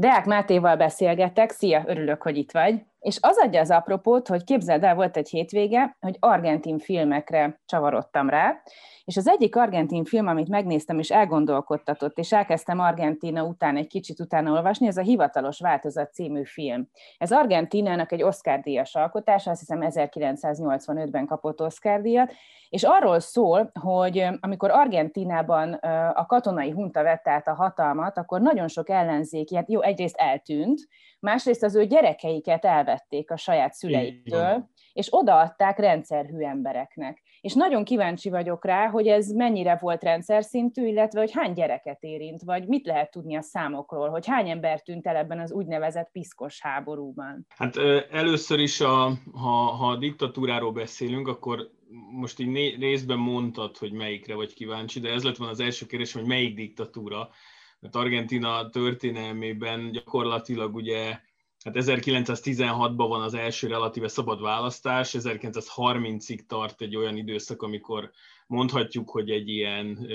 Deák Mátéval beszélgetek, szia, örülök, hogy itt vagy. És az adja az apropót, hogy képzeld el, volt egy hétvége, hogy argentin filmekre csavarodtam rá, és az egyik argentin film, amit megnéztem és elgondolkodtatott, és elkezdtem Argentina után egy kicsit utána olvasni, ez a Hivatalos Változat című film. Ez Argentinának egy Oscar-díjas alkotása, azt hiszem 1985-ben kapott Oscar-díjat, és arról szól, hogy amikor Argentinában a katonai hunta vette át a hatalmat, akkor nagyon sok ellenzéki, hát jó, egyrészt eltűnt, másrészt az ő gyerekeiket elvették a saját szüleiktől, és odaadták rendszerhű embereknek. És nagyon kíváncsi vagyok rá, hogy ez mennyire volt rendszer szintű, illetve hogy hány gyereket érint, vagy mit lehet tudni a számokról, hogy hány ember tűnt el ebben az úgynevezett piszkos háborúban. Hát először is, a, ha, ha a diktatúráról beszélünk, akkor most így részben mondtad, hogy melyikre vagy kíváncsi, de ez lett volna az első kérdés, hogy melyik diktatúra. Mert Argentina történelmében gyakorlatilag ugye Hát 1916-ban van az első relatíve szabad választás, 1930-ig tart egy olyan időszak, amikor mondhatjuk, hogy egy ilyen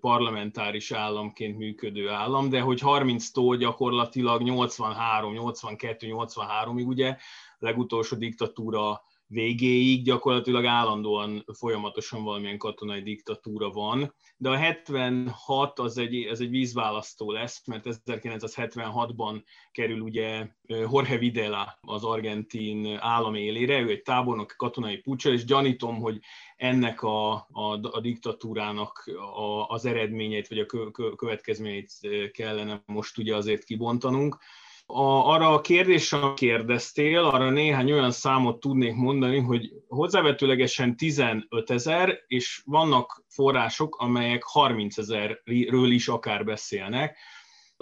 parlamentáris államként működő állam, de hogy 30-tól gyakorlatilag 83, 82, 83-ig ugye legutolsó diktatúra végéig gyakorlatilag állandóan folyamatosan valamilyen katonai diktatúra van, de a 76 az egy, az egy vízválasztó lesz, mert 1976-ban kerül ugye Jorge Videla az argentin állam élére, ő egy tábornok katonai pucsa, és gyanítom, hogy ennek a, a, a diktatúrának a, az eredményeit, vagy a következményeit kellene most ugye azért kibontanunk a, arra a kérdésre kérdeztél, arra néhány olyan számot tudnék mondani, hogy hozzávetőlegesen 15 ezer, és vannak források, amelyek 30 ezerről is akár beszélnek.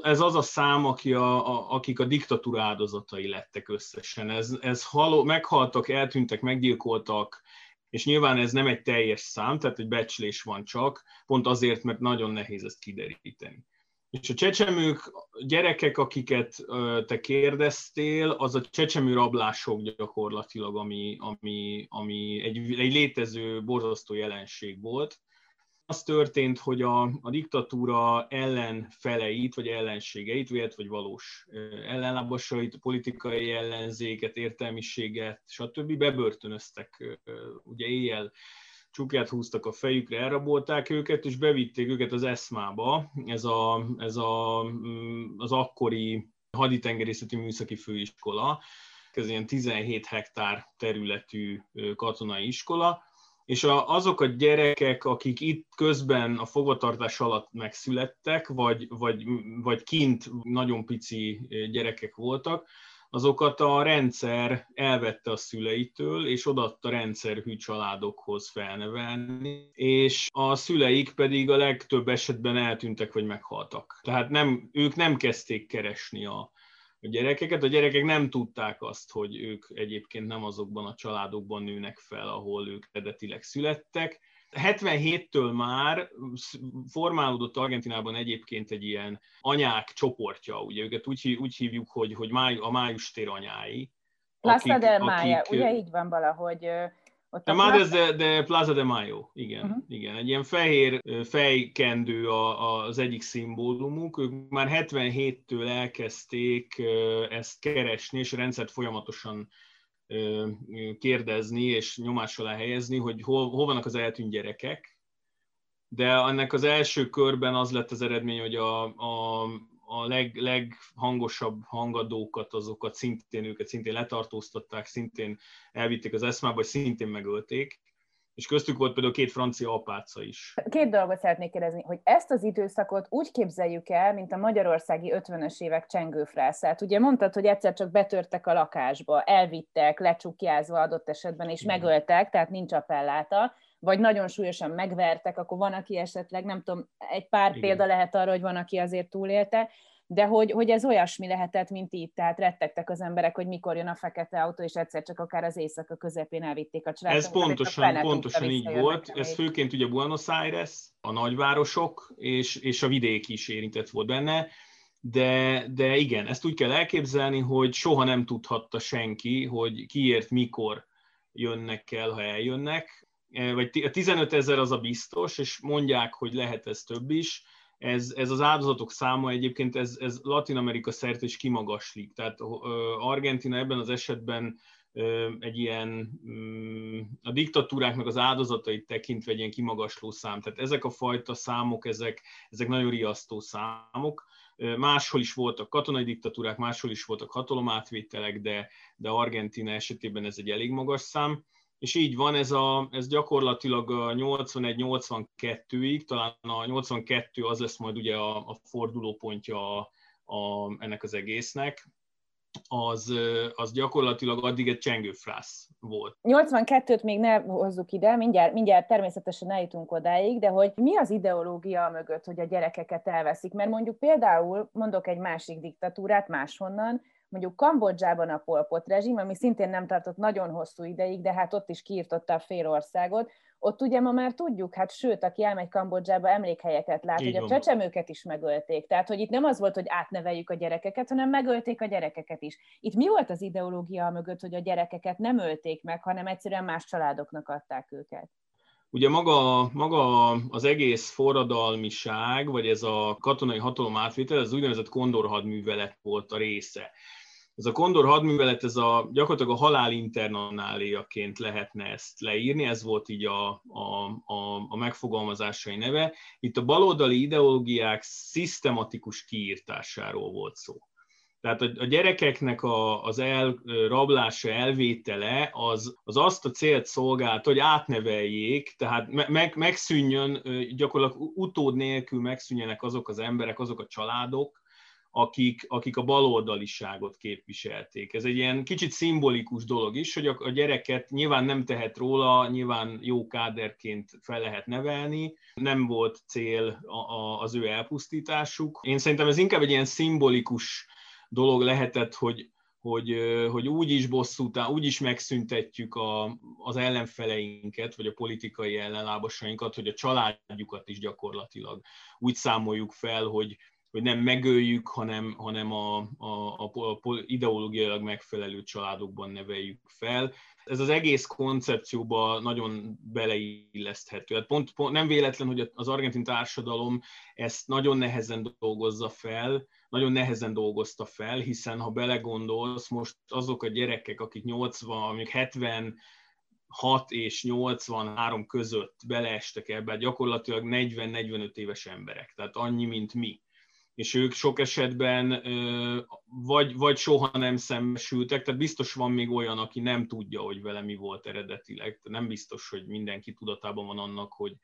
Ez az a szám, aki a, a, akik a diktatúra áldozatai lettek összesen. Ez, ez haló, meghaltak, eltűntek, meggyilkoltak, és nyilván ez nem egy teljes szám, tehát egy becslés van csak, pont azért, mert nagyon nehéz ezt kideríteni. És a csecsemők, gyerekek, akiket te kérdeztél, az a csecsemő rablások gyakorlatilag, ami, ami, ami egy, egy létező borzasztó jelenség volt. Az történt, hogy a, a diktatúra ellenfeleit, vagy ellenségeit, vélt vagy valós ellenlábasait, politikai ellenzéket, értelmiséget, stb. bebörtönöztek ugye éjjel csukját húztak a fejükre, elrabolták őket, és bevitték őket az eszmába, ez, a, ez a, mm, az akkori haditengerészeti műszaki főiskola, ez ilyen 17 hektár területű katonai iskola, és a, azok a gyerekek, akik itt közben a fogvatartás alatt megszülettek, vagy, vagy, vagy kint nagyon pici gyerekek voltak, azokat a rendszer elvette a szüleitől, és odaadta rendszerhű családokhoz felnevelni, és a szüleik pedig a legtöbb esetben eltűntek vagy meghaltak. Tehát nem, ők nem kezdték keresni a, a gyerekeket, a gyerekek nem tudták azt, hogy ők egyébként nem azokban a családokban nőnek fel, ahol ők eredetileg születtek, 77-től már formálódott Argentinában egyébként egy ilyen anyák csoportja, ugye őket úgy, úgy hívjuk, hogy, hogy máj, a május tér anyái. Plaza de Mayo, ugye így van valahogy... Ott a Madres de, de Plaza de Mayo, igen, uh-huh. igen. Egy ilyen fehér fejkendő a, az egyik szimbólumuk. Ők már 77-től elkezdték ezt keresni, és a rendszert folyamatosan kérdezni és nyomás alá helyezni, hogy hol, hol vannak az eltűnt gyerekek, de ennek az első körben az lett az eredmény, hogy a, a, a leg, leghangosabb hangadókat, azokat szintén őket szintén letartóztatták, szintén elvitték az eszmába, és szintén megölték és köztük volt például két francia apáca is. Két dolgot szeretnék kérdezni, hogy ezt az időszakot úgy képzeljük el, mint a magyarországi 50-es évek csengőfrászát. Ugye mondtad, hogy egyszer csak betörtek a lakásba, elvittek, lecsukjázva adott esetben, és megöltek, tehát nincs appelláta, vagy nagyon súlyosan megvertek, akkor van, aki esetleg, nem tudom, egy pár Igen. példa lehet arra, hogy van, aki azért túlélte, de hogy, hogy ez olyasmi lehetett, mint itt, tehát rettegtek az emberek, hogy mikor jön a fekete autó, és egyszer csak akár az éjszaka közepén elvitték a családot. Ez pontosan, pontosan így volt, ez főként ugye Buenos Aires, a nagyvárosok, és, és a vidék is érintett volt benne, de, de igen, ezt úgy kell elképzelni, hogy soha nem tudhatta senki, hogy kiért mikor jönnek el, ha eljönnek, vagy a 15 ezer az a biztos, és mondják, hogy lehet ez több is, ez, ez az áldozatok száma egyébként ez, ez Latin Amerika szerte is kimagaslik. Tehát Argentina ebben az esetben egy ilyen mm, a diktatúráknak az áldozatait tekintve egy ilyen kimagasló szám. Tehát ezek a fajta számok, ezek, ezek nagyon riasztó számok. Máshol is voltak katonai diktatúrák, máshol is voltak hatalomátvételek, de, de Argentina esetében ez egy elég magas szám. És így van, ez, a, ez gyakorlatilag a 81-82-ig, talán a 82 az lesz majd ugye a, a fordulópontja a, a, ennek az egésznek, az, az gyakorlatilag addig egy csengőfrász volt. 82-t még ne hozzuk ide, mindjárt, mindjárt természetesen eljutunk odáig, de hogy mi az ideológia mögött, hogy a gyerekeket elveszik? Mert mondjuk például, mondok egy másik diktatúrát máshonnan, mondjuk Kambodzsában a Polpot rezsim, ami szintén nem tartott nagyon hosszú ideig, de hát ott is kiirtotta a fél országot, ott ugye ma már tudjuk, hát sőt, aki elmegy Kambodzsába, emlékhelyeket lát, Így hogy a csecsemőket is megölték. Tehát, hogy itt nem az volt, hogy átneveljük a gyerekeket, hanem megölték a gyerekeket is. Itt mi volt az ideológia mögött, hogy a gyerekeket nem ölték meg, hanem egyszerűen más családoknak adták őket? Ugye maga, maga az egész forradalmiság, vagy ez a katonai hatalom átvétel, ez úgynevezett kondorhadművelet volt a része. Ez a Kondor hadművelet, ez a, gyakorlatilag a halál internanáléjaként lehetne ezt leírni, ez volt így a, a, a, a megfogalmazásai neve. Itt a baloldali ideológiák szisztematikus kiírtásáról volt szó. Tehát a, a gyerekeknek a, az elrablása, elvétele az, az azt a célt szolgálta, hogy átneveljék, tehát meg, megszűnjön, gyakorlatilag utód nélkül megszűnjenek azok az emberek, azok a családok, akik, akik a baloldaliságot képviselték. Ez egy ilyen kicsit szimbolikus dolog is, hogy a, a gyereket nyilván nem tehet róla, nyilván jó káderként fel lehet nevelni, nem volt cél a, a, az ő elpusztításuk. Én szerintem ez inkább egy ilyen szimbolikus dolog lehetett, hogy, hogy, hogy úgy is bosszút, úgy is megszüntetjük a, az ellenfeleinket, vagy a politikai ellenlábasainkat, hogy a családjukat is gyakorlatilag úgy számoljuk fel, hogy, hogy nem megöljük, hanem, hanem a, a, a, a ideológiailag megfelelő családokban neveljük fel. Ez az egész koncepcióba nagyon beleilleszthető. Hát pont, pont nem véletlen, hogy az argentin társadalom ezt nagyon nehezen dolgozza fel, nagyon nehezen dolgozta fel, hiszen ha belegondolsz, most azok a gyerekek, akik 80, amik 70 6 és 83 között beleestek ebbe, gyakorlatilag 40-45 éves emberek, tehát annyi, mint mi és ők sok esetben vagy, vagy soha nem szembesültek, tehát biztos van még olyan, aki nem tudja, hogy vele mi volt eredetileg, nem biztos, hogy mindenki tudatában van annak, hogy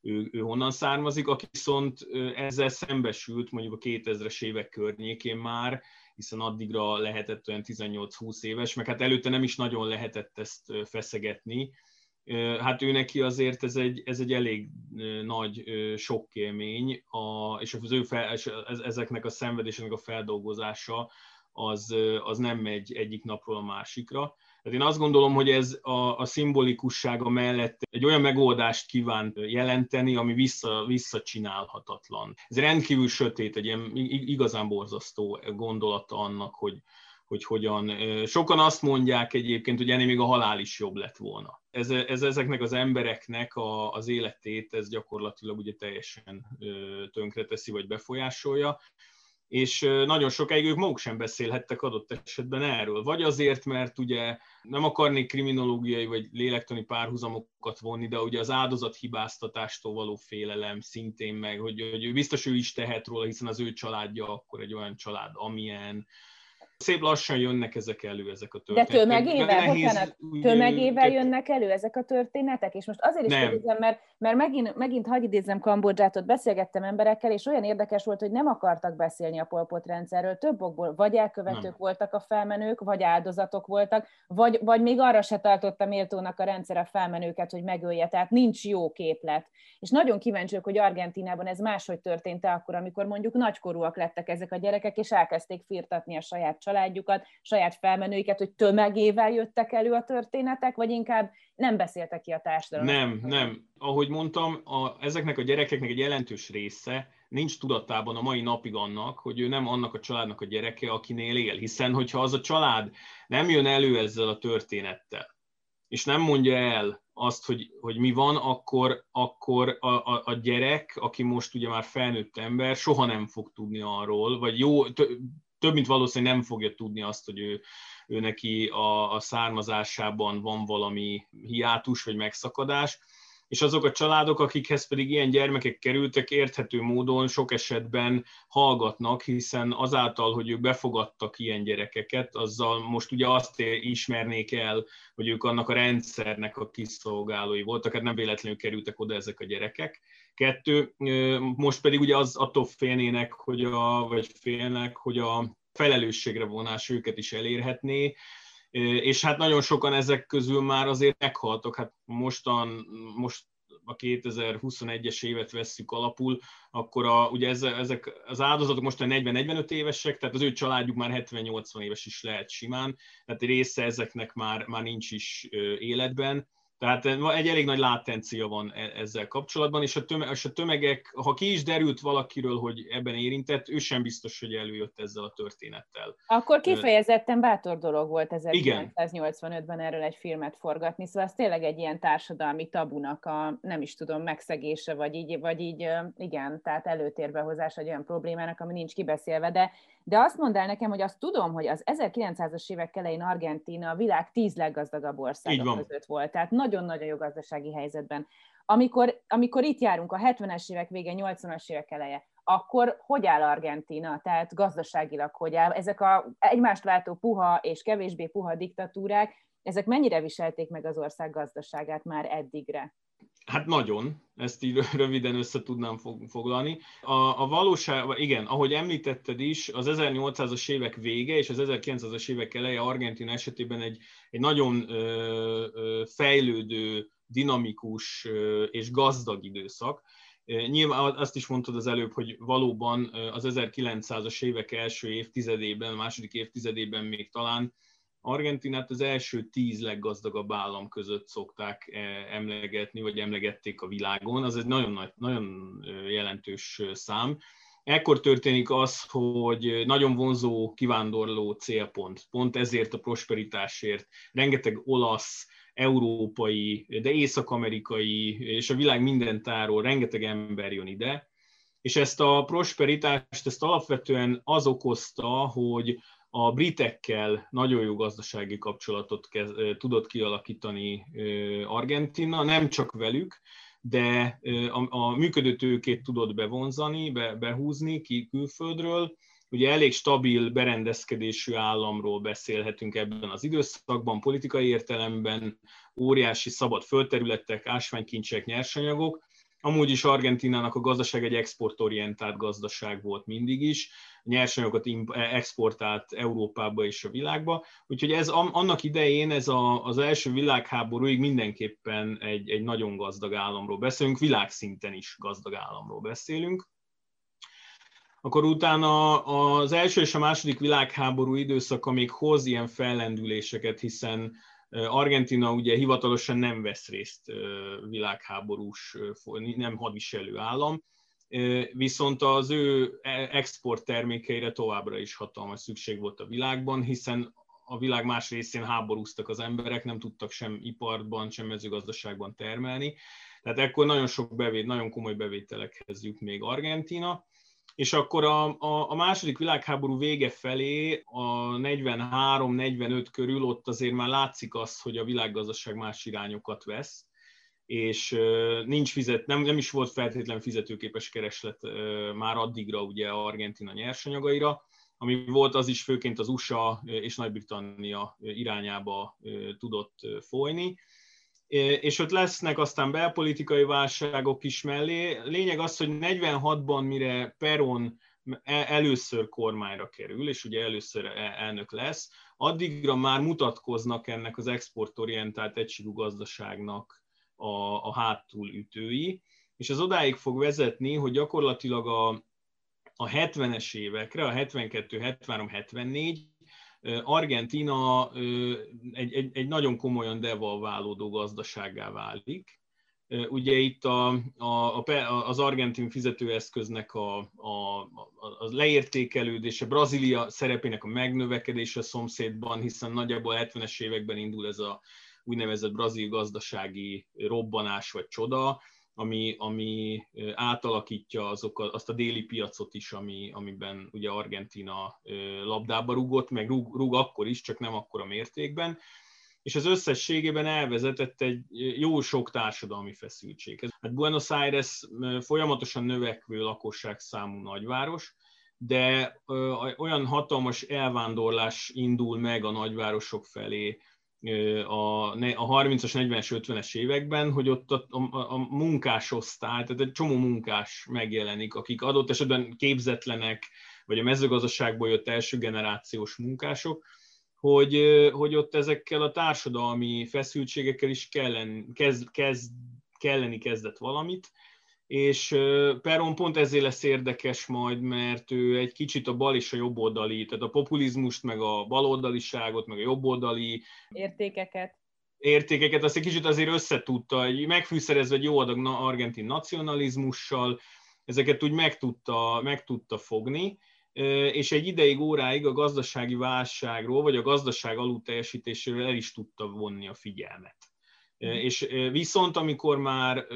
ő, ő honnan származik, aki viszont ezzel szembesült mondjuk a 2000-es évek környékén már, hiszen addigra lehetett olyan 18-20 éves, meg hát előtte nem is nagyon lehetett ezt feszegetni, hát ő neki azért ez egy, ez egy elég nagy sok élmény, a, és az ő fel, és ezeknek a szenvedésének a feldolgozása az, az nem megy egyik napról a másikra. Tehát én azt gondolom, hogy ez a, a szimbolikussága mellett egy olyan megoldást kíván jelenteni, ami vissza, visszacsinálhatatlan. Ez rendkívül sötét, egy ilyen igazán borzasztó gondolata annak, hogy, hogy hogyan. Sokan azt mondják egyébként, hogy ennél még a halál is jobb lett volna. Ez, ez ezeknek az embereknek a, az életét ez gyakorlatilag ugye teljesen tönkreteszi vagy befolyásolja, és nagyon sokáig ők maguk sem beszélhettek adott esetben erről. Vagy azért, mert ugye nem akarnék kriminológiai vagy lélektani párhuzamokat vonni, de ugye az áldozat hibáztatástól való félelem szintén meg, hogy, hogy ő biztos ő is tehet róla, hiszen az ő családja akkor egy olyan család, amilyen, Szép lassan jönnek ezek elő, ezek a történetek. De tömegével, bocsánat, tömegével jönnek elő ezek a történetek? És most azért is kérdezem, mert, mert megint, megint hagyj idézzem Kambodzsát, ott beszélgettem emberekkel, és olyan érdekes volt, hogy nem akartak beszélni a polpot rendszerről, több okból, vagy elkövetők nem. voltak a felmenők, vagy áldozatok voltak, vagy, vagy még arra se tartotta méltónak a rendszer a felmenőket, hogy megölje, tehát nincs jó képlet. És nagyon kíváncsiak, hogy Argentinában ez máshogy történt -e akkor, amikor mondjuk nagykorúak lettek ezek a gyerekek, és elkezdték firtatni a saját családjukat, saját felmenőiket, hogy tömegével jöttek elő a történetek, vagy inkább nem beszéltek ki a társadalom? Nem, nem. Ahogy mondtam, a, ezeknek a gyerekeknek egy jelentős része nincs tudatában a mai napig annak, hogy ő nem annak a családnak a gyereke, akinél él. Hiszen, hogyha az a család nem jön elő ezzel a történettel, és nem mondja el azt, hogy, hogy mi van, akkor, akkor a, a, a gyerek, aki most ugye már felnőtt ember, soha nem fog tudni arról, vagy jó, több mint valószínűleg nem fogja tudni azt, hogy ő, ő neki a, a származásában van valami hiátus vagy megszakadás, és azok a családok, akikhez pedig ilyen gyermekek kerültek, érthető módon sok esetben hallgatnak, hiszen azáltal, hogy ők befogadtak ilyen gyerekeket, azzal most ugye azt ismernék el, hogy ők annak a rendszernek a kiszolgálói voltak, hát nem véletlenül kerültek oda ezek a gyerekek. Kettő, most pedig ugye az attól félnének, hogy a, vagy félnek, hogy a felelősségre vonás őket is elérhetné, és hát nagyon sokan ezek közül már azért meghaltak. Hát mostan, most a 2021-es évet vesszük alapul, akkor a, ugye ez, ezek az áldozatok most 40-45 évesek, tehát az ő családjuk már 70-80 éves is lehet simán, tehát része ezeknek már, már nincs is életben, tehát egy elég nagy látencia van e, ezzel kapcsolatban, és a, tömeg, és a tömegek, ha ki is derült valakiről, hogy ebben érintett, ő sem biztos, hogy előjött ezzel a történettel. Akkor kifejezetten bátor dolog volt 1985-ben erről egy filmet forgatni, szóval ez tényleg egy ilyen társadalmi tabunak a, nem is tudom, megszegése, vagy így, vagy így igen, tehát előtérbe hozás egy olyan problémának, ami nincs kibeszélve, de de azt mondd el nekem, hogy azt tudom, hogy az 1900-as évek elején Argentína a világ tíz leggazdagabb országa között volt, tehát nagyon-nagyon jó gazdasági helyzetben. Amikor, amikor itt járunk a 70-es évek vége, 80-as évek eleje, akkor hogy áll Argentína? Tehát gazdaságilag hogy áll? Ezek a egymást váltó puha és kevésbé puha diktatúrák, ezek mennyire viselték meg az ország gazdaságát már eddigre? Hát nagyon, ezt így röviden össze tudnám foglalni. A, a valóság, igen, ahogy említetted is, az 1800-as évek vége és az 1900-as évek eleje Argentina esetében egy, egy nagyon ö, ö, fejlődő, dinamikus ö, és gazdag időszak. Nyilván azt is mondtad az előbb, hogy valóban az 1900-as évek első évtizedében, második évtizedében még talán Argentinát az első tíz leggazdagabb állam között szokták eh, emlegetni, vagy emlegették a világon. Az egy nagyon, nagy, nagyon jelentős szám. Ekkor történik az, hogy nagyon vonzó kivándorló célpont, pont ezért a prosperitásért rengeteg olasz, európai, de észak-amerikai és a világ minden táról rengeteg ember jön ide, és ezt a prosperitást, ezt alapvetően az okozta, hogy a britekkel nagyon jó gazdasági kapcsolatot kez, tudott kialakítani Argentina, nem csak velük, de a, a működőtőkét tudott bevonzani, be, behúzni ki külföldről. Ugye elég stabil berendezkedésű államról beszélhetünk ebben az időszakban, politikai értelemben, óriási szabad földterületek, ásványkincsek, nyersanyagok, Amúgy is Argentinának a gazdaság egy exportorientált gazdaság volt mindig is, nyersanyagokat exportált Európába és a világba, úgyhogy ez annak idején ez a, az első világháborúig mindenképpen egy, egy nagyon gazdag államról beszélünk, világszinten is gazdag államról beszélünk. Akkor utána az első és a második világháború időszaka még hoz ilyen fellendüléseket, hiszen Argentina ugye hivatalosan nem vesz részt világháborús, nem hadviselő állam, viszont az ő e, export termékeire továbbra is hatalmas szükség volt a világban, hiszen a világ más részén háborúztak az emberek, nem tudtak sem iparban, sem mezőgazdaságban termelni. Tehát ekkor nagyon sok bevét, nagyon komoly bevételekhez jut még Argentina és akkor a, a, a második világháború vége felé, a 43-45 körül ott azért már látszik az, hogy a világgazdaság más irányokat vesz, és nincs fizet, nem, nem is volt feltétlen fizetőképes kereslet már addigra ugye Argentina nyersanyagaira, ami volt az is főként az USA és Nagy-Britannia irányába tudott folyni és ott lesznek aztán belpolitikai válságok is mellé. Lényeg az, hogy 46-ban, mire Peron e, először kormányra kerül, és ugye először e, elnök lesz, addigra már mutatkoznak ennek az exportorientált egységű gazdaságnak a, a hátulütői, és ez odáig fog vezetni, hogy gyakorlatilag a, a 70-es évekre, a 72, 73, 74 Argentina egy, egy, egy nagyon komolyan devalválódó gazdaságá válik. Ugye itt a, a, az argentin fizetőeszköznek a, a, a leértékelődése, Brazília szerepének a megnövekedése a szomszédban, hiszen nagyjából 70-es években indul ez a úgynevezett brazil gazdasági robbanás vagy csoda, ami, ami átalakítja azok a, azt a déli piacot is, ami, amiben ugye Argentina labdába rúgott, meg rúg, rúg akkor is, csak nem akkora mértékben, és az összességében elvezetett egy jó sok társadalmi feszültség. Hát Buenos Aires folyamatosan növekvő lakosság számú nagyváros, de olyan hatalmas elvándorlás indul meg a nagyvárosok felé a, a 30-as, 40-es, 50-es években, hogy ott a, a, a munkásosztály, tehát egy csomó munkás megjelenik, akik adott esetben képzetlenek, vagy a mezőgazdaságból jött első generációs munkások, hogy, hogy ott ezekkel a társadalmi feszültségekkel is kellen, kezd, kezd, kelleni kezdett valamit, és Peron pont ezért lesz érdekes majd, mert ő egy kicsit a bal és a jobboldali, tehát a populizmust, meg a baloldaliságot, meg a jobboldali értékeket értékeket, azt egy kicsit azért összetudta, megfűszerezve egy jó adag argentin nacionalizmussal, ezeket úgy meg tudta, meg tudta fogni, és egy ideig, óráig a gazdasági válságról, vagy a gazdaság alulteljesítéséről el is tudta vonni a figyelmet. Mm. És viszont amikor már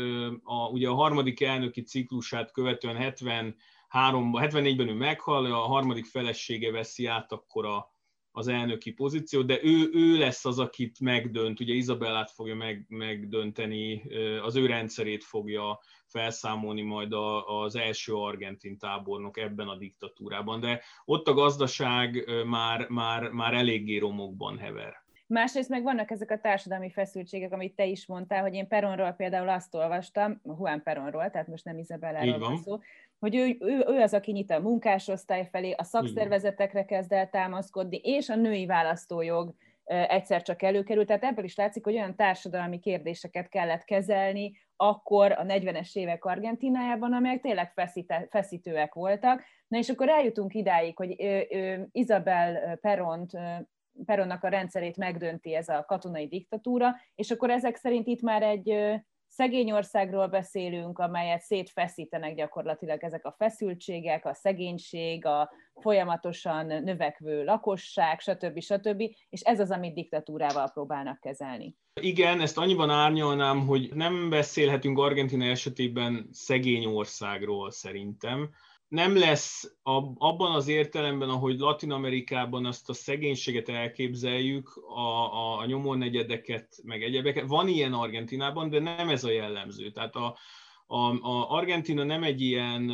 a, ugye a harmadik elnöki ciklusát követően 73 74-ben ő meghal, a harmadik felesége veszi át akkor a, az elnöki pozíciót, de ő, ő lesz az, akit megdönt, ugye Izabellát fogja meg, megdönteni, az ő rendszerét fogja felszámolni majd a, az első argentin tábornok ebben a diktatúrában, de ott a gazdaság már, már, már eléggé romokban hever. Másrészt meg vannak ezek a társadalmi feszültségek, amit te is mondtál, hogy én Peronról például azt olvastam, Juan Peronról, tehát most nem Izabelláról van szó, hogy ő, ő, ő az, aki nyit a munkásosztály felé, a szakszervezetekre kezd el támaszkodni, és a női választójog egyszer csak előkerült. Tehát ebből is látszik, hogy olyan társadalmi kérdéseket kellett kezelni akkor a 40-es évek Argentinájában, amelyek tényleg feszítőek voltak. Na és akkor eljutunk idáig, hogy Isabel Peront Peronnak a rendszerét megdönti ez a katonai diktatúra, és akkor ezek szerint itt már egy szegény országról beszélünk, amelyet szétfeszítenek gyakorlatilag ezek a feszültségek, a szegénység, a folyamatosan növekvő lakosság, stb. stb. És ez az, amit diktatúrával próbálnak kezelni. Igen, ezt annyiban árnyalnám, hogy nem beszélhetünk Argentina esetében szegény országról szerintem, nem lesz abban az értelemben, ahogy Latin Amerikában azt a szegénységet elképzeljük, a, a, nyomornegyedeket, meg egyebeket. Van ilyen Argentinában, de nem ez a jellemző. Tehát a, a, a Argentina nem egy ilyen,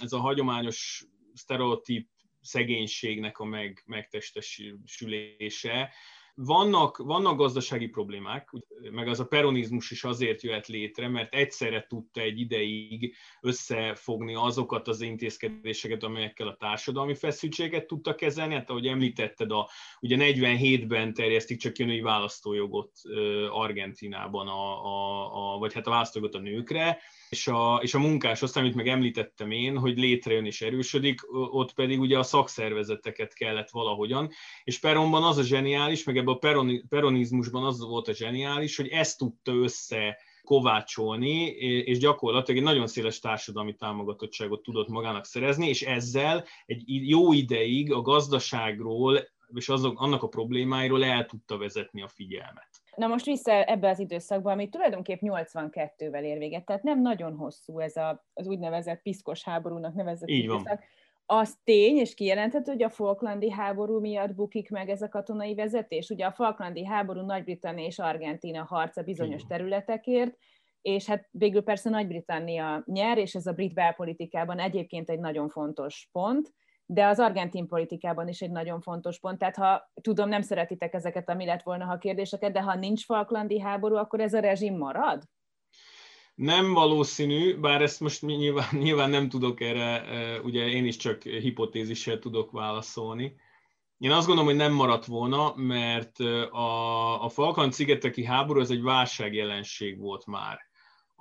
ez a hagyományos sztereotíp szegénységnek a meg, megtestesülése, vannak, vannak gazdasági problémák, meg az a peronizmus is azért jöhet létre, mert egyszerre tudta egy ideig összefogni azokat az intézkedéseket, amelyekkel a társadalmi feszültséget tudta kezelni. Hát ahogy említetted, a, ugye 47-ben terjesztik csak a női választójogot Argentinában, a, a, a, vagy hát a választójogot a nőkre, és a, és a munkás, azt, amit meg említettem én, hogy létrejön és erősödik, ott pedig ugye a szakszervezeteket kellett valahogyan, és Peronban az a zseniális, meg ebben a peroni, peronizmusban az volt a zseniális, hogy ezt tudta össze kovácsolni, és gyakorlatilag egy nagyon széles társadalmi támogatottságot tudott magának szerezni, és ezzel egy jó ideig a gazdaságról és azok, annak a problémáiról el tudta vezetni a figyelmet. Na most vissza ebbe az időszakba, ami tulajdonképp 82-vel ér véget, tehát nem nagyon hosszú ez a, az úgynevezett piszkos háborúnak nevezett Így időszak. Van. Az tény, és kijelenthető, hogy a Falklandi háború miatt bukik meg ez a katonai vezetés. Ugye a Falklandi háború Nagy-Britannia és Argentína harca bizonyos területekért, és hát végül persze Nagy-Britannia nyer, és ez a brit belpolitikában egyébként egy nagyon fontos pont, de az argentin politikában is egy nagyon fontos pont. Tehát ha tudom, nem szeretitek ezeket a mi lett volna, ha kérdéseket, de ha nincs Falklandi háború, akkor ez a rezsim marad? Nem valószínű, bár ezt most nyilván, nyilván nem tudok erre, e, ugye én is csak hipotézissel tudok válaszolni. Én azt gondolom, hogy nem maradt volna, mert e, a, a Falkland-szigeteki háború az egy válságjelenség volt már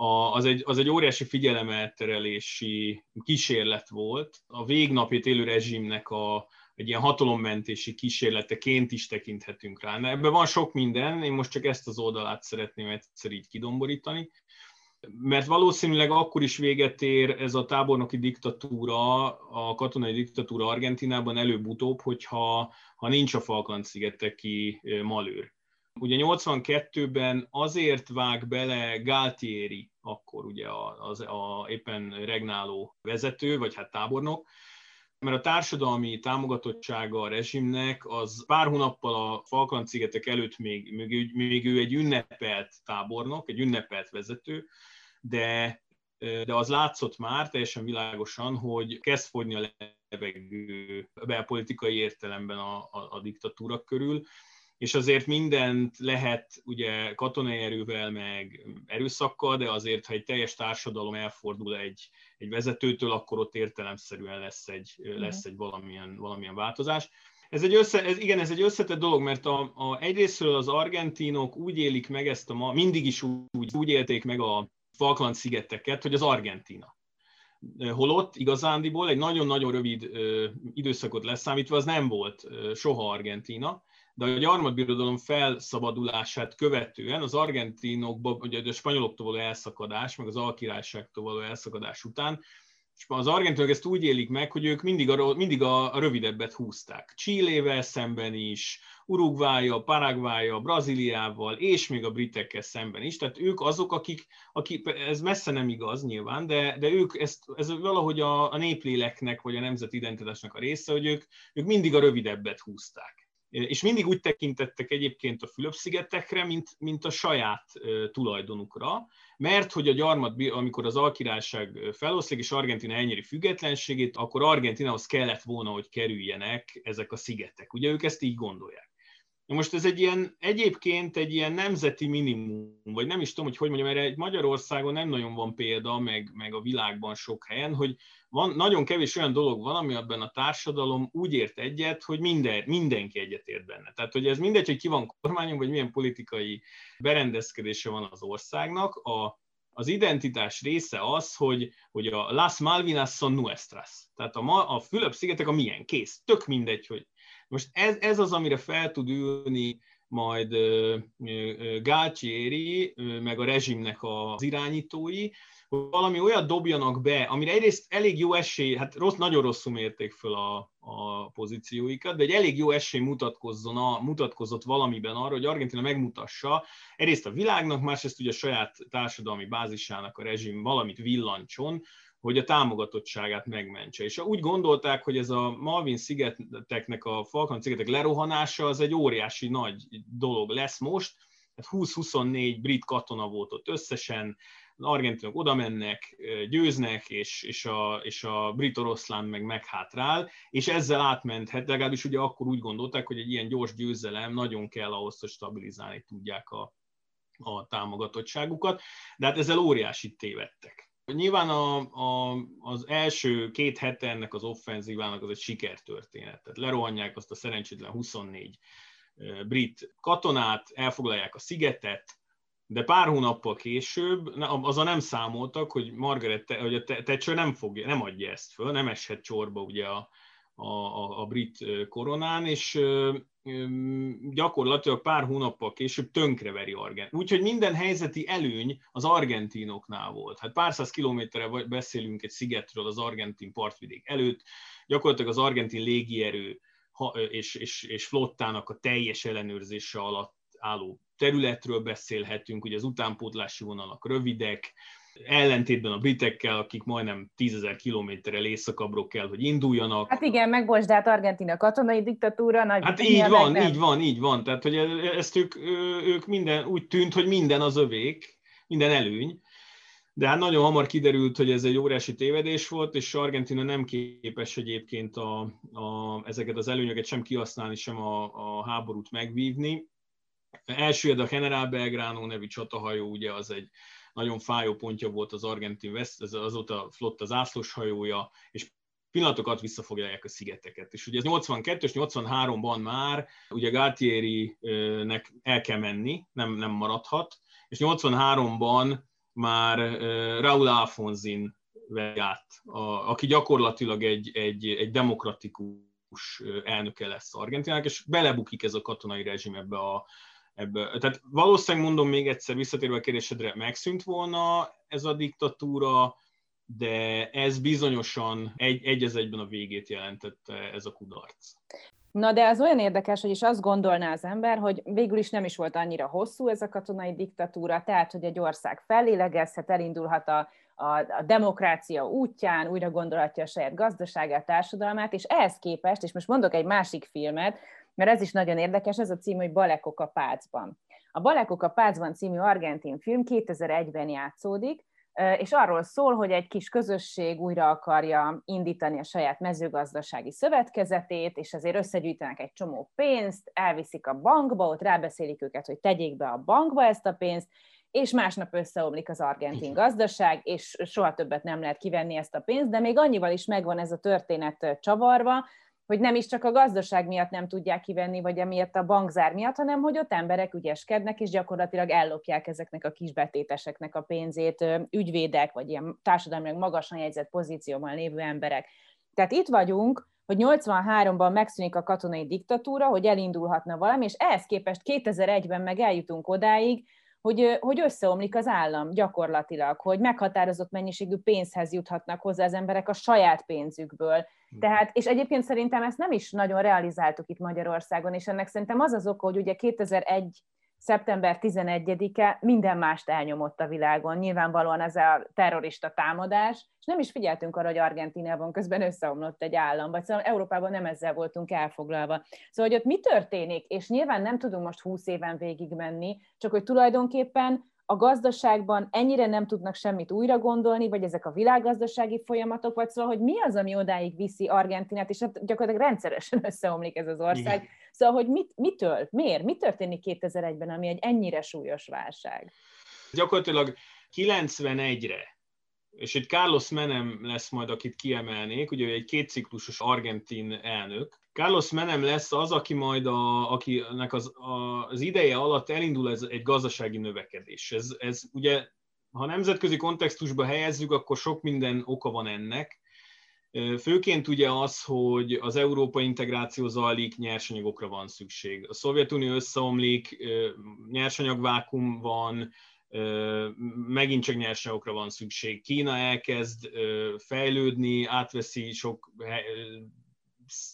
a, az, egy, az egy óriási figyelemelterelési kísérlet volt. A végnapét élő rezsimnek a, egy ilyen hatalommentési kísérleteként is tekinthetünk rá. Ebben van sok minden, én most csak ezt az oldalát szeretném egyszer így kidomborítani. Mert valószínűleg akkor is véget ér ez a tábornoki diktatúra, a katonai diktatúra Argentinában előbb-utóbb, hogyha ha nincs a Falkland-szigeteki malőr. Ugye 82-ben azért vág bele Galtieri, akkor ugye az, a, éppen regnáló vezető, vagy hát tábornok, mert a társadalmi támogatottsága a rezsimnek az pár hónappal a Falkland-szigetek előtt még, még, még ő egy ünnepelt tábornok, egy ünnepelt vezető, de, de az látszott már teljesen világosan, hogy kezd fogyni a levegő belpolitikai értelemben a, a, a diktatúra körül, és azért mindent lehet ugye katonai erővel, meg erőszakkal, de azért, ha egy teljes társadalom elfordul egy, egy vezetőtől, akkor ott értelemszerűen lesz egy, lesz egy valamilyen, valamilyen változás. Ez egy össze, ez, igen, ez egy összetett dolog, mert a, a, egyrésztről az argentinok úgy élik meg ezt a ma, mindig is úgy, úgy élték meg a Falkland-szigeteket, hogy az Argentina. Holott igazándiból egy nagyon-nagyon rövid ö, időszakot leszámítva az nem volt ö, soha Argentina, de a gyarmatbirodalom felszabadulását követően az argentinokban, ugye a spanyoloktól való elszakadás, meg az alkirályságtól való elszakadás után, és az argentinok ezt úgy élik meg, hogy ők mindig a, mindig a, rövidebbet húzták. Csillével szemben is, Uruguaya, Paraguaya, Brazíliával, és még a britekkel szemben is. Tehát ők azok, akik, akik ez messze nem igaz nyilván, de, de ők ezt, ez valahogy a, a népléleknek, vagy a nemzeti identitásnak a része, hogy ők, ők mindig a rövidebbet húzták és mindig úgy tekintettek egyébként a Fülöp-szigetekre, mint, mint a saját tulajdonukra, mert hogy a gyarmat, amikor az alkirályság feloszlik, és Argentina elnyeri függetlenségét, akkor Argentinához kellett volna, hogy kerüljenek ezek a szigetek. Ugye ők ezt így gondolják. Na most ez egy ilyen, egyébként egy ilyen nemzeti minimum, vagy nem is tudom, hogy hogy mondjam, erre Magyarországon nem nagyon van példa, meg, meg a világban sok helyen, hogy van, nagyon kevés olyan dolog van, ami abban a társadalom úgy ért egyet, hogy minden, mindenki egyet ért benne. Tehát, hogy ez mindegy, hogy ki van kormányon, vagy milyen politikai berendezkedése van az országnak, a, az identitás része az, hogy, hogy a Las Malvinas son nuestras. Tehát a, a Fülöp-szigetek a milyen, kész. Tök mindegy, hogy most ez, ez az, amire fel tud ülni majd Galtieri, meg a rezsimnek az irányítói, hogy valami olyat dobjanak be, amire egyrészt elég jó esély, hát rossz, nagyon rosszul mérték föl a, a pozícióikat, de egy elég jó esély mutatkozzon a, mutatkozott valamiben arra, hogy Argentina megmutassa egyrészt a világnak, másrészt ugye a saját társadalmi bázisának a rezsim valamit villancson, hogy a támogatottságát megmentse. És úgy gondolták, hogy ez a Malvin szigeteknek, a Falkland szigetek lerohanása az egy óriási nagy dolog lesz most, hát 20-24 brit katona volt ott összesen, az argentinok oda mennek, győznek, és, és, a, és a brit oroszlán meg meghátrál, és ezzel átmenthet, legalábbis ugye akkor úgy gondolták, hogy egy ilyen gyors győzelem nagyon kell ahhoz, hogy stabilizálni tudják a, a támogatottságukat, de hát ezzel óriási tévedtek. Nyilván a, a, az első két hete ennek az offenzívának az egy sikertörténet. Tehát lerohanják azt a szerencsétlen 24 brit katonát, elfoglalják a szigetet, de pár hónappal később azzal nem számoltak, hogy Margaret, hogy a Thatcher nem, fogja, nem adja ezt föl, nem eshet csorba ugye a, a, a, a brit koronán, és gyakorlatilag pár hónappal később tönkreveri Argent. Úgyhogy minden helyzeti előny az argentinoknál volt. Hát pár száz kilométerre beszélünk egy szigetről az argentin partvidék előtt, gyakorlatilag az argentin légierő és, és, és flottának a teljes ellenőrzése alatt álló területről beszélhetünk, ugye az utánpótlási vonalak rövidek, ellentétben a britekkel, akik majdnem tízezer kilométerrel északabbról kell, hogy induljanak. Hát igen, meg de hát Argentina katonai diktatúra, nagy Hát így van, nem. így van, így van. Tehát, hogy ezt ők, ők minden, úgy tűnt, hogy minden az övék, minden előny, de hát nagyon hamar kiderült, hogy ez egy óriási tévedés volt, és Argentina nem képes egyébként a, a, ezeket az előnyöket sem kihasználni, sem a, a háborút megvívni. Első a General Belgrano nevű csatahajó, ugye az egy nagyon fájó pontja volt az argentin West, ez azóta flott az ászlós hajója, és pillanatokat visszafoglalják a szigeteket. És ugye ez 82 és 83-ban már ugye Galtieri-nek el kell menni, nem, nem maradhat, és 83-ban már Raúl Alfonzin át, a, aki gyakorlatilag egy, egy, egy demokratikus elnöke lesz Argentinának, és belebukik ez a katonai rezsim ebbe a, ebből. Tehát valószínűleg mondom még egyszer, visszatérve a kérdésedre, megszűnt volna ez a diktatúra, de ez bizonyosan egy, egy az egyben a végét jelentette ez a kudarc. Na de az olyan érdekes, hogy is azt gondolná az ember, hogy végül is nem is volt annyira hosszú ez a katonai diktatúra, tehát hogy egy ország fellélegezhet, elindulhat a, a, a demokrácia útján, újra gondolhatja a saját gazdaságát, társadalmát, és ehhez képest, és most mondok egy másik filmet, mert ez is nagyon érdekes, ez a cím, hogy Balekok a Pácban. A Balekok a Pácban című argentin film 2001-ben játszódik, és arról szól, hogy egy kis közösség újra akarja indítani a saját mezőgazdasági szövetkezetét, és ezért összegyűjtenek egy csomó pénzt, elviszik a bankba, ott rábeszélik őket, hogy tegyék be a bankba ezt a pénzt, és másnap összeomlik az argentin gazdaság, és soha többet nem lehet kivenni ezt a pénzt, de még annyival is megvan ez a történet csavarva, hogy nem is csak a gazdaság miatt nem tudják kivenni, vagy emiatt a bankzár miatt, hanem hogy ott emberek ügyeskednek, és gyakorlatilag ellopják ezeknek a kisbetéteseknek a pénzét, ügyvédek, vagy ilyen társadalmilag magasan jegyzett pozícióban lévő emberek. Tehát itt vagyunk, hogy 83-ban megszűnik a katonai diktatúra, hogy elindulhatna valami, és ehhez képest 2001-ben meg eljutunk odáig, hogy, hogy összeomlik az állam gyakorlatilag, hogy meghatározott mennyiségű pénzhez juthatnak hozzá az emberek a saját pénzükből. Tehát, és egyébként szerintem ezt nem is nagyon realizáltuk itt Magyarországon, és ennek szerintem az az oka, hogy ugye 2001 szeptember 11-e minden mást elnyomott a világon. Nyilvánvalóan ez a terrorista támadás, és nem is figyeltünk arra, hogy Argentinában közben összeomlott egy állam, vagy szóval Európában nem ezzel voltunk elfoglalva. Szóval, hogy ott mi történik, és nyilván nem tudunk most 20 éven végigmenni, csak hogy tulajdonképpen a gazdaságban ennyire nem tudnak semmit újra gondolni, vagy ezek a világgazdasági folyamatok, vagy szóval, hogy mi az, ami odáig viszi Argentinát, és hát gyakorlatilag rendszeresen összeomlik ez az ország. Igen. Szóval, hogy mit, mitől, miért, mi történik 2001-ben, ami egy ennyire súlyos válság? Gyakorlatilag 91-re és itt Carlos Menem lesz majd, akit kiemelnék, ugye egy kétciklusos argentin elnök. Carlos Menem lesz az, aki majd, a, akinek az, a, az ideje alatt elindul ez egy gazdasági növekedés. Ez, ez ugye, ha nemzetközi kontextusba helyezzük, akkor sok minden oka van ennek. Főként ugye az, hogy az európai integráció zajlik, nyersanyagokra van szükség. A Szovjetunió összeomlik, nyersanyagvákum van, megint csak nyersanyagokra van szükség. Kína elkezd fejlődni, átveszi sok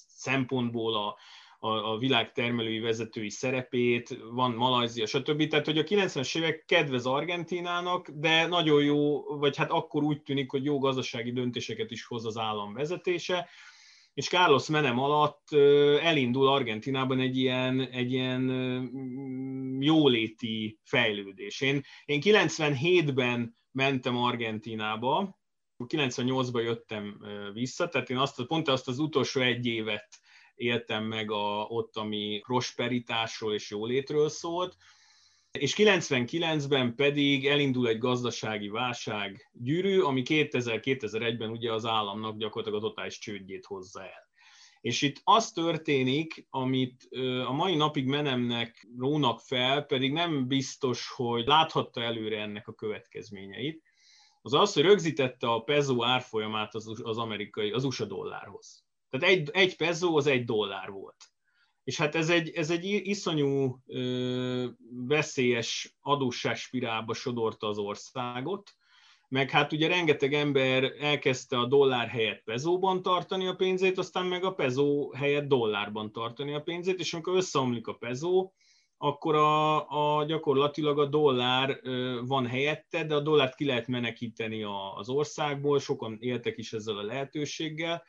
szempontból a, a, a világ termelői vezetői szerepét, van Malajzia, stb. Tehát, hogy a 90-es évek kedvez Argentinának, de nagyon jó, vagy hát akkor úgy tűnik, hogy jó gazdasági döntéseket is hoz az állam vezetése, és Carlos Menem alatt elindul Argentinában egy ilyen, egy ilyen jóléti fejlődés. Én, én 97-ben mentem Argentinába, 98-ban jöttem vissza, tehát én azt, pont azt az utolsó egy évet éltem meg a, ott, ami prosperitásról és jólétről szólt, és 99-ben pedig elindul egy gazdasági válság gyűrű, ami 2000-2001-ben ugye az államnak gyakorlatilag a totális csődjét hozza el. És itt az történik, amit a mai napig menemnek rónak fel, pedig nem biztos, hogy láthatta előre ennek a következményeit, az az, hogy rögzítette a peso árfolyamát az, az amerikai, az USA dollárhoz. Tehát egy, egy peso az egy dollár volt. És hát ez egy, ez egy iszonyú ö, veszélyes adósságspirálba sodorta az országot, meg hát ugye rengeteg ember elkezdte a dollár helyett pezóban tartani a pénzét, aztán meg a pezó helyett dollárban tartani a pénzét, és amikor összeomlik a pezó, akkor a, a gyakorlatilag a dollár van helyette, de a dollárt ki lehet menekíteni az országból, sokan éltek is ezzel a lehetőséggel,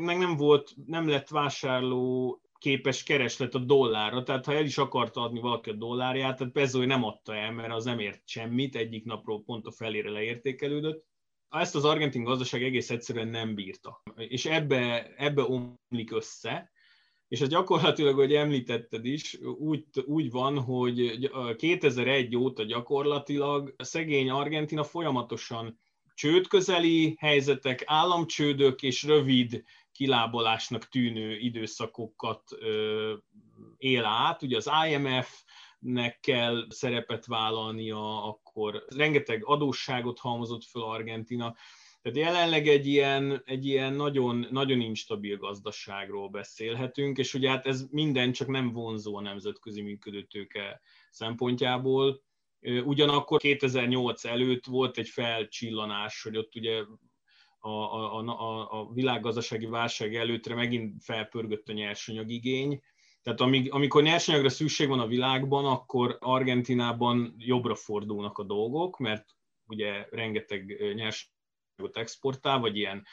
meg nem volt, nem lett vásárló képes kereslet a dollárra, tehát ha el is akarta adni valaki a dollárját, tehát Pezói nem adta el, mert az nem ért semmit, egyik napról pont a felére leértékelődött. Ezt az argentin gazdaság egész egyszerűen nem bírta. És ebbe, ebbe omlik össze, és ez gyakorlatilag, hogy említetted is, úgy, úgy van, hogy 2001 óta gyakorlatilag a szegény Argentina folyamatosan csődközeli helyzetek, államcsődök és rövid kilábalásnak tűnő időszakokat él át. Ugye az IMF nek kell szerepet vállalnia, akkor rengeteg adósságot halmozott föl Argentina. Tehát jelenleg egy ilyen, egy ilyen nagyon, nagyon instabil gazdaságról beszélhetünk, és ugye hát ez minden csak nem vonzó a nemzetközi működőtőke szempontjából. Ugyanakkor 2008 előtt volt egy felcsillanás, hogy ott ugye a, a, a, a világgazdasági válság előttre megint felpörgött a nyersanyagigény, tehát amíg, amikor nyersanyagra szükség van a világban, akkor Argentinában jobbra fordulnak a dolgok, mert ugye rengeteg nyersanyagot exportál, vagy ilyen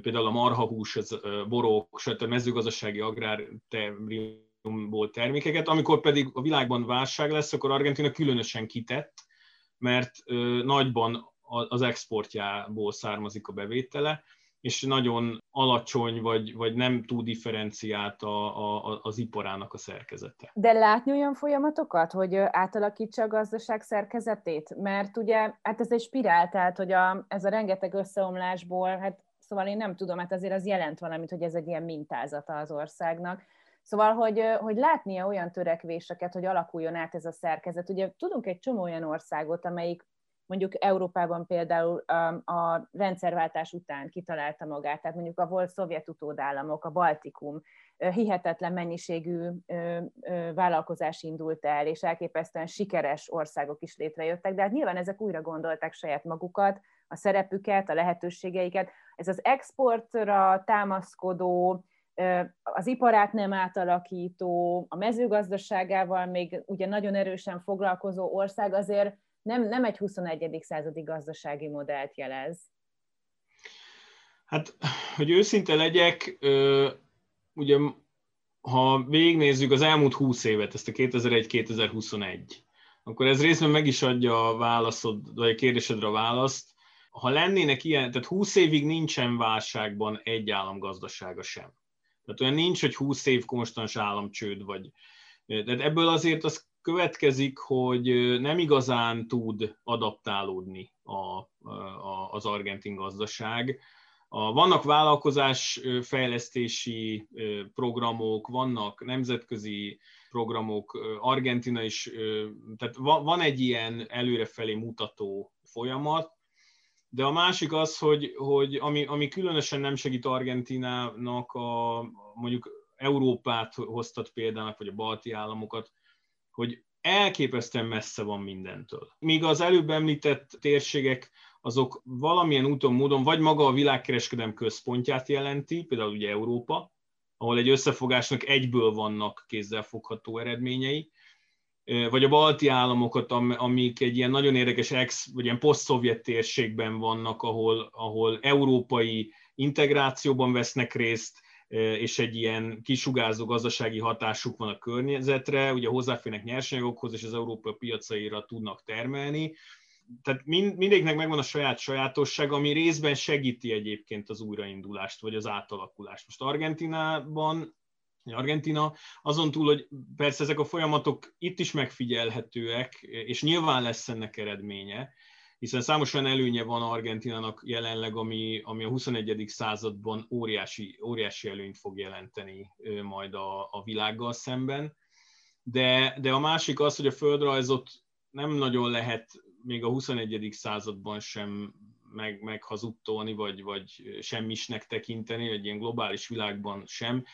például a marhahús, az borok, stb. a mezőgazdasági agrárból termékeket, amikor pedig a világban válság lesz, akkor Argentina különösen kitett, mert nagyban az exportjából származik a bevétele, és nagyon alacsony, vagy, vagy nem túl differenciált a, a, az iparának a szerkezete. De látni olyan folyamatokat, hogy átalakítsa a gazdaság szerkezetét? Mert ugye, hát ez egy spirál, tehát hogy a, ez a rengeteg összeomlásból, hát szóval én nem tudom, hát azért az jelent valamit, hogy ez egy ilyen mintázata az országnak. Szóval, hogy, hogy látnia olyan törekvéseket, hogy alakuljon át ez a szerkezet. Ugye tudunk egy csomó olyan országot, amelyik mondjuk Európában például a rendszerváltás után kitalálta magát, tehát mondjuk a volt szovjet utódállamok, a Baltikum, hihetetlen mennyiségű vállalkozás indult el, és elképesztően sikeres országok is létrejöttek, de hát nyilván ezek újra gondolták saját magukat, a szerepüket, a lehetőségeiket. Ez az exportra támaszkodó, az iparát nem átalakító, a mezőgazdaságával még ugye nagyon erősen foglalkozó ország azért nem, nem egy 21. századi gazdasági modellt jelez. Hát, hogy őszinte legyek, ugye ha végignézzük az elmúlt 20 évet, ezt a 2001-2021, akkor ez részben meg is adja a válaszod, vagy a kérdésedre a választ. Ha lennének ilyen, tehát 20 évig nincsen válságban egy állam gazdasága sem. Tehát olyan nincs, hogy 20 év konstans államcsőd, vagy... Tehát ebből azért az következik, hogy nem igazán tud adaptálódni a, a, az argentin gazdaság. A, vannak vállalkozás fejlesztési programok, vannak nemzetközi programok, Argentina is, tehát van egy ilyen előrefelé mutató folyamat, de a másik az, hogy, hogy ami, ami különösen nem segít Argentinának, a, mondjuk Európát hoztat példának, vagy a balti államokat, hogy elképesztően messze van mindentől. Míg az előbb említett térségek azok valamilyen úton, módon, vagy maga a világkereskedelem központját jelenti, például ugye Európa, ahol egy összefogásnak egyből vannak kézzelfogható eredményei, vagy a balti államokat, amik egy ilyen nagyon érdekes ex, vagy ilyen poszt-szovjet térségben vannak, ahol, ahol európai integrációban vesznek részt, és egy ilyen kisugázó gazdasági hatásuk van a környezetre, ugye hozzáférnek nyersanyagokhoz, és az Európa piacaira tudnak termelni. Tehát mind, mindegyiknek megvan a saját sajátosság, ami részben segíti egyébként az újraindulást, vagy az átalakulást. Most Argentinában Argentina, azon túl, hogy persze ezek a folyamatok itt is megfigyelhetőek, és nyilván lesz ennek eredménye, hiszen számos olyan előnye van Argentinának jelenleg, ami, ami a 21. században óriási, óriási előnyt fog jelenteni majd a, a világgal szemben. De, de a másik az, hogy a földrajzot nem nagyon lehet még a 21. században sem meg, meghazudtolni, vagy, vagy semmisnek tekinteni, egy ilyen globális világban sem.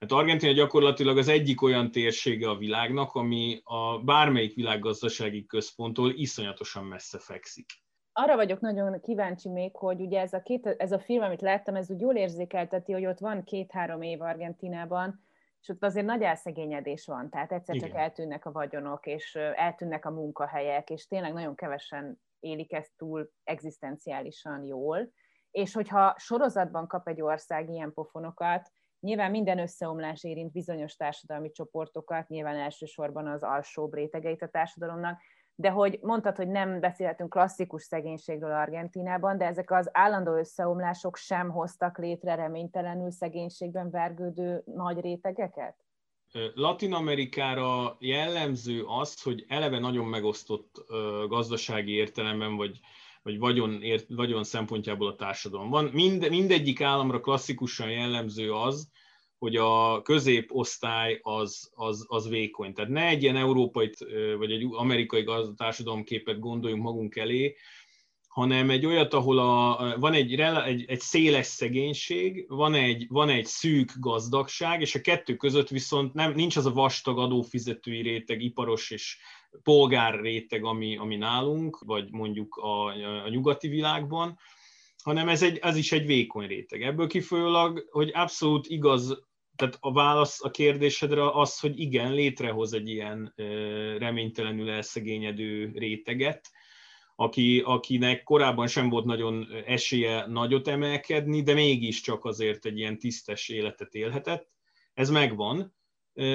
Hát Argentina gyakorlatilag az egyik olyan térsége a világnak, ami a bármelyik világgazdasági központtól iszonyatosan messze fekszik. Arra vagyok nagyon kíváncsi még, hogy ugye ez a, két, ez a film, amit láttam, ez úgy jól érzékelteti, hogy ott van két-három év Argentinában, és ott azért nagy elszegényedés van, tehát egyszer Igen. csak eltűnnek a vagyonok, és eltűnnek a munkahelyek, és tényleg nagyon kevesen élik ezt túl egzisztenciálisan jól, és hogyha sorozatban kap egy ország ilyen pofonokat, Nyilván minden összeomlás érint bizonyos társadalmi csoportokat, nyilván elsősorban az alsóbb rétegeit a társadalomnak, de hogy mondtad, hogy nem beszélhetünk klasszikus szegénységről Argentinában, de ezek az állandó összeomlások sem hoztak létre reménytelenül szegénységben vergődő nagy rétegeket? Latin Amerikára jellemző az, hogy eleve nagyon megosztott gazdasági értelemben, vagy vagy vagyon, ért, vagyon szempontjából a társadalom. Van mind, mindegyik államra klasszikusan jellemző az, hogy a középosztály az, az, az vékony. Tehát ne egy ilyen európai vagy egy amerikai társadalomképet gondoljunk magunk elé, hanem egy olyat, ahol a, van egy, egy, egy széles szegénység, van egy, van egy szűk gazdagság, és a kettő között viszont nem, nincs az a vastag adófizetői réteg, iparos és polgár réteg, ami, ami nálunk, vagy mondjuk a, a nyugati világban, hanem ez, egy, ez is egy vékony réteg. Ebből kifolyólag, hogy abszolút igaz, tehát a válasz a kérdésedre az, hogy igen, létrehoz egy ilyen reménytelenül elszegényedő réteget, aki, akinek korábban sem volt nagyon esélye nagyot emelkedni, de mégiscsak azért egy ilyen tisztes életet élhetett. Ez megvan,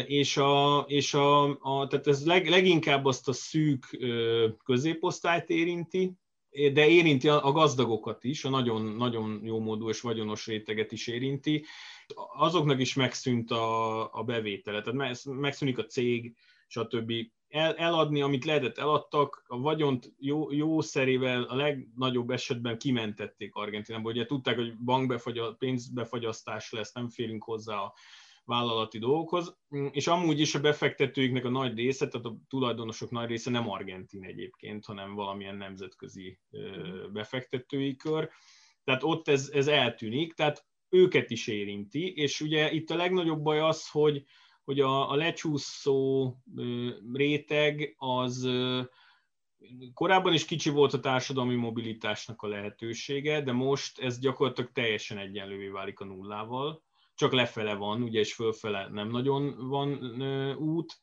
és, a, és a, a, tehát ez leg, leginkább azt a szűk középosztályt érinti, de érinti a gazdagokat is, a nagyon, nagyon jó módú és vagyonos réteget is érinti. Azoknak is megszűnt a, a bevétele, tehát megszűnik a cég, stb. El, eladni, amit lehetett, eladtak, a vagyont jó, jó szerével a legnagyobb esetben kimentették Argentinából. Ugye tudták, hogy bankbefagy, pénzbefagyasztás lesz, nem férünk hozzá a vállalati dolgokhoz, és amúgy is a befektetőiknek a nagy része, tehát a tulajdonosok nagy része nem argentin egyébként, hanem valamilyen nemzetközi befektetői kör. Tehát ott ez, ez eltűnik, tehát őket is érinti, és ugye itt a legnagyobb baj az, hogy, hogy a, a lecsúszó réteg az korábban is kicsi volt a társadalmi mobilitásnak a lehetősége, de most ez gyakorlatilag teljesen egyenlővé válik a nullával csak lefele van, ugye, és fölfele nem nagyon van út.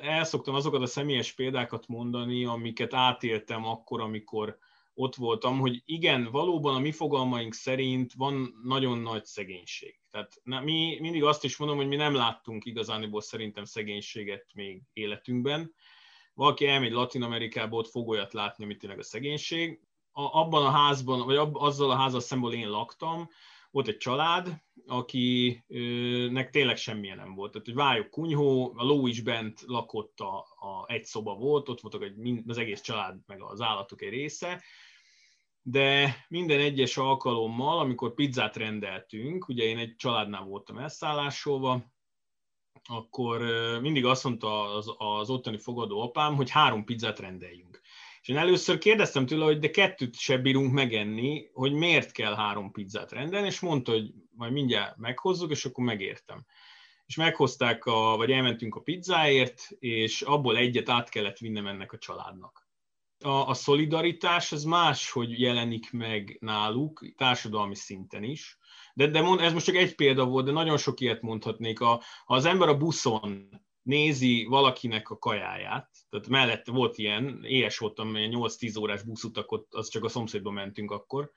El szoktam azokat a személyes példákat mondani, amiket átéltem akkor, amikor ott voltam, hogy igen, valóban a mi fogalmaink szerint van nagyon nagy szegénység. Tehát mi mindig azt is mondom, hogy mi nem láttunk igazániból szerintem szegénységet még életünkben. Valaki elmegy Latin Amerikába, ott fog olyat látni, amit tényleg a szegénység. A, abban a házban, vagy ab, azzal a házal szemben én laktam, volt egy család, akinek tényleg semmilyen nem volt. Tehát, hogy vályok kunyhó, a ló is bent lakott, a, a, egy szoba volt, ott voltak egy, az egész család, meg az állatok egy része, de minden egyes alkalommal, amikor pizzát rendeltünk, ugye én egy családnál voltam elszállásolva, akkor mindig azt mondta az, az ottani fogadó apám, hogy három pizzát rendeljünk. És én először kérdeztem tőle, hogy de kettőt se bírunk megenni, hogy miért kell három pizzát rendelni, és mondta, hogy majd mindjárt meghozzuk, és akkor megértem. És meghozták, a, vagy elmentünk a pizzáért, és abból egyet át kellett vinnem ennek a családnak. A, a szolidaritás az más, hogy jelenik meg náluk, társadalmi szinten is. De, de mond, ez most csak egy példa volt, de nagyon sok ilyet mondhatnék. A, ha az ember a buszon nézi valakinek a kajáját, tehát mellett volt ilyen, éhes voltam, 8-10 órás buszutak, az csak a szomszédba mentünk akkor,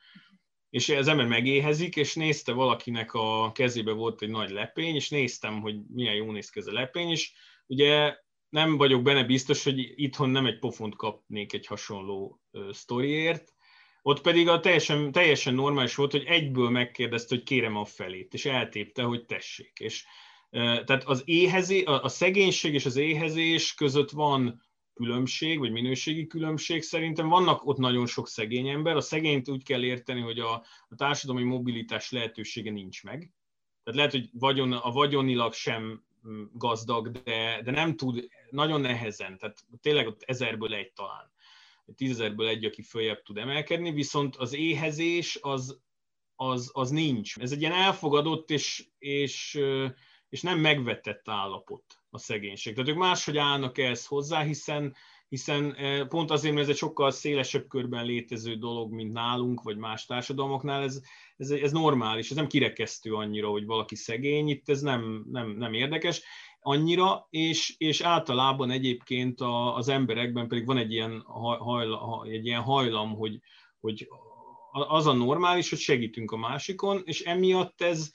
és az ember megéhezik, és nézte valakinek a kezébe volt egy nagy lepény, és néztem, hogy milyen jó néz ki ez a lepény, és ugye nem vagyok benne biztos, hogy itthon nem egy pofont kapnék egy hasonló sztoriért, ott pedig a teljesen, teljesen normális volt, hogy egyből megkérdezte, hogy kérem a felét, és eltépte, hogy tessék. És tehát az éhezé, a, szegénység és az éhezés között van különbség, vagy minőségi különbség. Szerintem vannak ott nagyon sok szegény ember. A szegényt úgy kell érteni, hogy a, a társadalmi mobilitás lehetősége nincs meg. Tehát lehet, hogy vagyon, a vagyonilag sem mm, gazdag, de, de nem tud, nagyon nehezen, tehát tényleg ott ezerből egy talán, tízezerből egy, aki följebb tud emelkedni, viszont az éhezés az, az, az nincs. Ez egy ilyen elfogadott és, és és nem megvetett állapot a szegénység. Tehát ők máshogy állnak ehhez hozzá, hiszen, hiszen eh, pont azért, mert ez egy sokkal szélesebb körben létező dolog, mint nálunk, vagy más társadalmaknál, ez, ez, ez normális, ez nem kirekesztő annyira, hogy valaki szegény, itt ez nem, nem, nem érdekes annyira, és, és általában egyébként a, az emberekben pedig van egy ilyen, hajla, egy ilyen hajlam, hogy, hogy az a normális, hogy segítünk a másikon, és emiatt ez,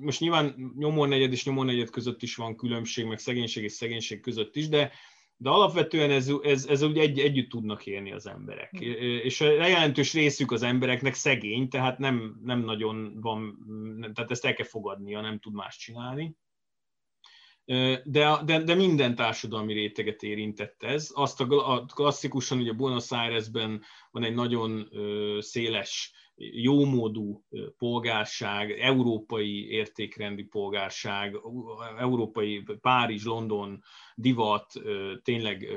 most nyilván nyomornegyed és nyomornegyed között is van különbség, meg szegénység és szegénység között is, de, de alapvetően ez, ez, ez úgy egy, együtt tudnak élni az emberek. Mm. És a jelentős részük az embereknek szegény, tehát nem, nem nagyon van, tehát ezt el kell fogadnia, nem tud más csinálni. De, de, de minden társadalmi réteget érintett ez. Azt a, a klasszikusan ugye Buenos Airesben van egy nagyon széles jómódú polgárság, európai értékrendi polgárság, európai Párizs, London, divat, tényleg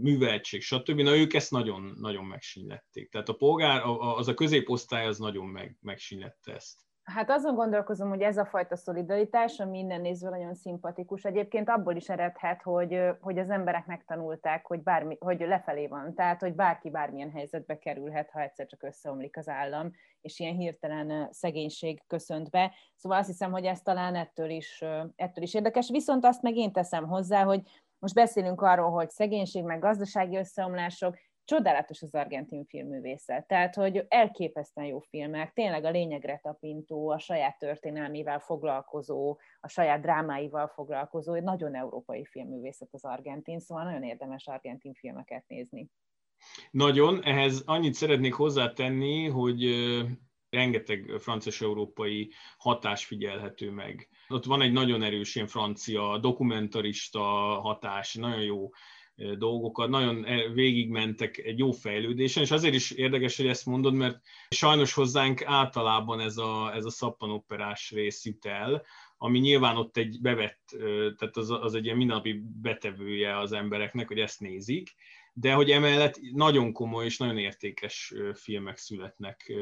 műveltség, stb. Na ők ezt nagyon, nagyon megsínlették. Tehát a polgár, az a középosztály az nagyon meg, megsínlette ezt. Hát azon gondolkozom, hogy ez a fajta szolidaritás, ami minden nézve nagyon szimpatikus, egyébként abból is eredhet, hogy, hogy az emberek megtanulták, hogy, bármi, hogy lefelé van, tehát hogy bárki bármilyen helyzetbe kerülhet, ha egyszer csak összeomlik az állam, és ilyen hirtelen szegénység köszönt be. Szóval azt hiszem, hogy ez talán ettől is, ettől is érdekes. Viszont azt meg én teszem hozzá, hogy most beszélünk arról, hogy szegénység, meg gazdasági összeomlások, csodálatos az argentin filmművészet. Tehát, hogy elképesztően jó filmek, tényleg a lényegre tapintó, a saját történelmével foglalkozó, a saját drámáival foglalkozó, egy nagyon európai filmművészet az argentin, szóval nagyon érdemes argentin filmeket nézni. Nagyon, ehhez annyit szeretnék hozzátenni, hogy rengeteg francia-európai hatás figyelhető meg. Ott van egy nagyon erős ilyen francia dokumentarista hatás, nagyon jó dolgokat, nagyon végigmentek egy jó fejlődésen, és azért is érdekes, hogy ezt mondod, mert sajnos hozzánk általában ez a, ez a szappanoperás rész jut el, ami nyilván ott egy bevett, tehát az, az egy ilyen mindennapi betevője az embereknek, hogy ezt nézik, de hogy emellett nagyon komoly és nagyon értékes filmek születnek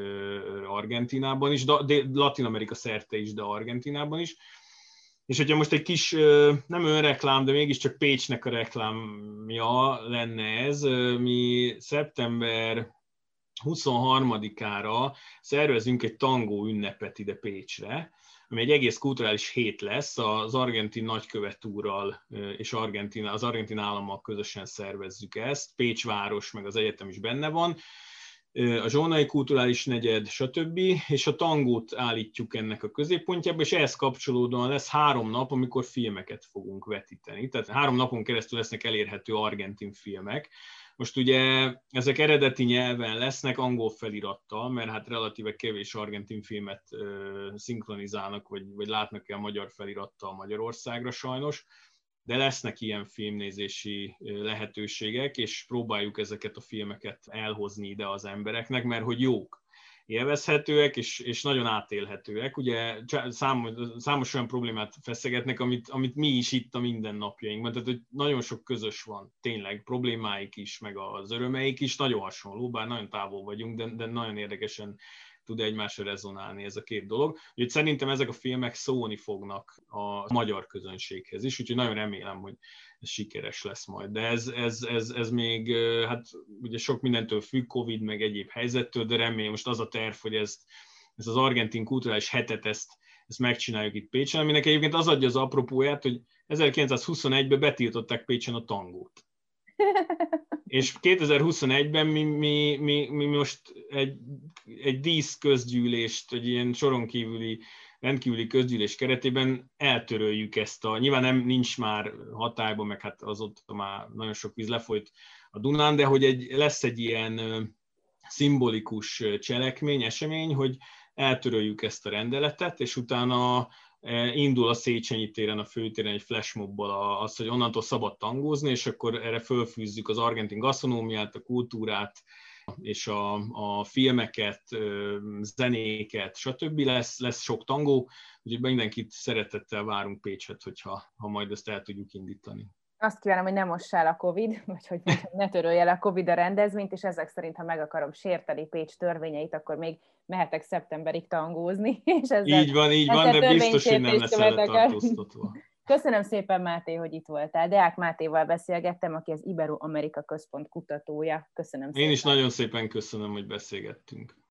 Argentinában is, de Latin Amerika szerte is, de Argentinában is. És hogyha most egy kis, nem önreklám, de mégiscsak Pécsnek a reklámja lenne ez, mi szeptember 23-ára szervezünk egy tangó ünnepet ide Pécsre, ami egy egész kulturális hét lesz, az argentin nagykövet úrral és Argentin, az argentin állammal közösen szervezzük ezt, Pécs város, meg az egyetem is benne van, a zsónai kulturális negyed, stb. És a tangót állítjuk ennek a középpontjába, és ehhez kapcsolódóan lesz három nap, amikor filmeket fogunk vetíteni. Tehát három napon keresztül lesznek elérhető argentin filmek. Most ugye ezek eredeti nyelven lesznek angol felirattal, mert hát relatíve kevés argentin filmet szinkronizálnak, vagy, vagy látnak el magyar felirattal Magyarországra sajnos de lesznek ilyen filmnézési lehetőségek, és próbáljuk ezeket a filmeket elhozni ide az embereknek, mert hogy jók, élvezhetőek, és, és nagyon átélhetőek. Ugye számos, számos olyan problémát feszegetnek, amit, amit mi is itt a mindennapjainkban, tehát hogy nagyon sok közös van, tényleg problémáik is, meg az örömeik is, nagyon hasonló, bár nagyon távol vagyunk, de, de nagyon érdekesen tud egymásra rezonálni ez a két dolog. Úgyhogy szerintem ezek a filmek szólni fognak a magyar közönséghez is, úgyhogy nagyon remélem, hogy ez sikeres lesz majd. De ez, ez, ez, ez még, hát ugye sok mindentől függ, Covid, meg egyéb helyzettől, de remélem most az a terv, hogy ezt, ezt az argentin kulturális hetet, ezt, ezt megcsináljuk itt Pécsen, aminek egyébként az adja az apropóját, hogy 1921-ben betiltották Pécsen a tangót. És 2021-ben mi, mi, mi, mi most egy, egy dísz közgyűlést, egy ilyen soron kívüli, rendkívüli közgyűlés keretében eltöröljük ezt a, nyilván nem nincs már hatályban, meg hát azóta már nagyon sok víz lefolyt a Dunán, de hogy egy, lesz egy ilyen szimbolikus cselekmény, esemény, hogy eltöröljük ezt a rendeletet, és utána indul a Széchenyi téren, a főtéren egy flashmobból az, hogy onnantól szabad tangózni, és akkor erre fölfűzzük az argentin gasztronómiát, a kultúrát, és a, a filmeket, zenéket, stb. Lesz, lesz sok tangó, úgyhogy mindenkit szeretettel várunk Pécset, hogyha ha majd ezt el tudjuk indítani azt kívánom, hogy ne mossál a Covid, vagy hogy ne törölj el a Covid a rendezvényt, és ezek szerint, ha meg akarom sérteni Pécs törvényeit, akkor még mehetek szeptemberig tangózni. És ezzel, így van, így van, de biztos, hogy nem lesz tartóztatva. Köszönöm szépen, Máté, hogy itt voltál. Deák Mátéval beszélgettem, aki az Ibero-Amerika Központ kutatója. Köszönöm szépen. Én is nagyon szépen köszönöm, hogy beszélgettünk.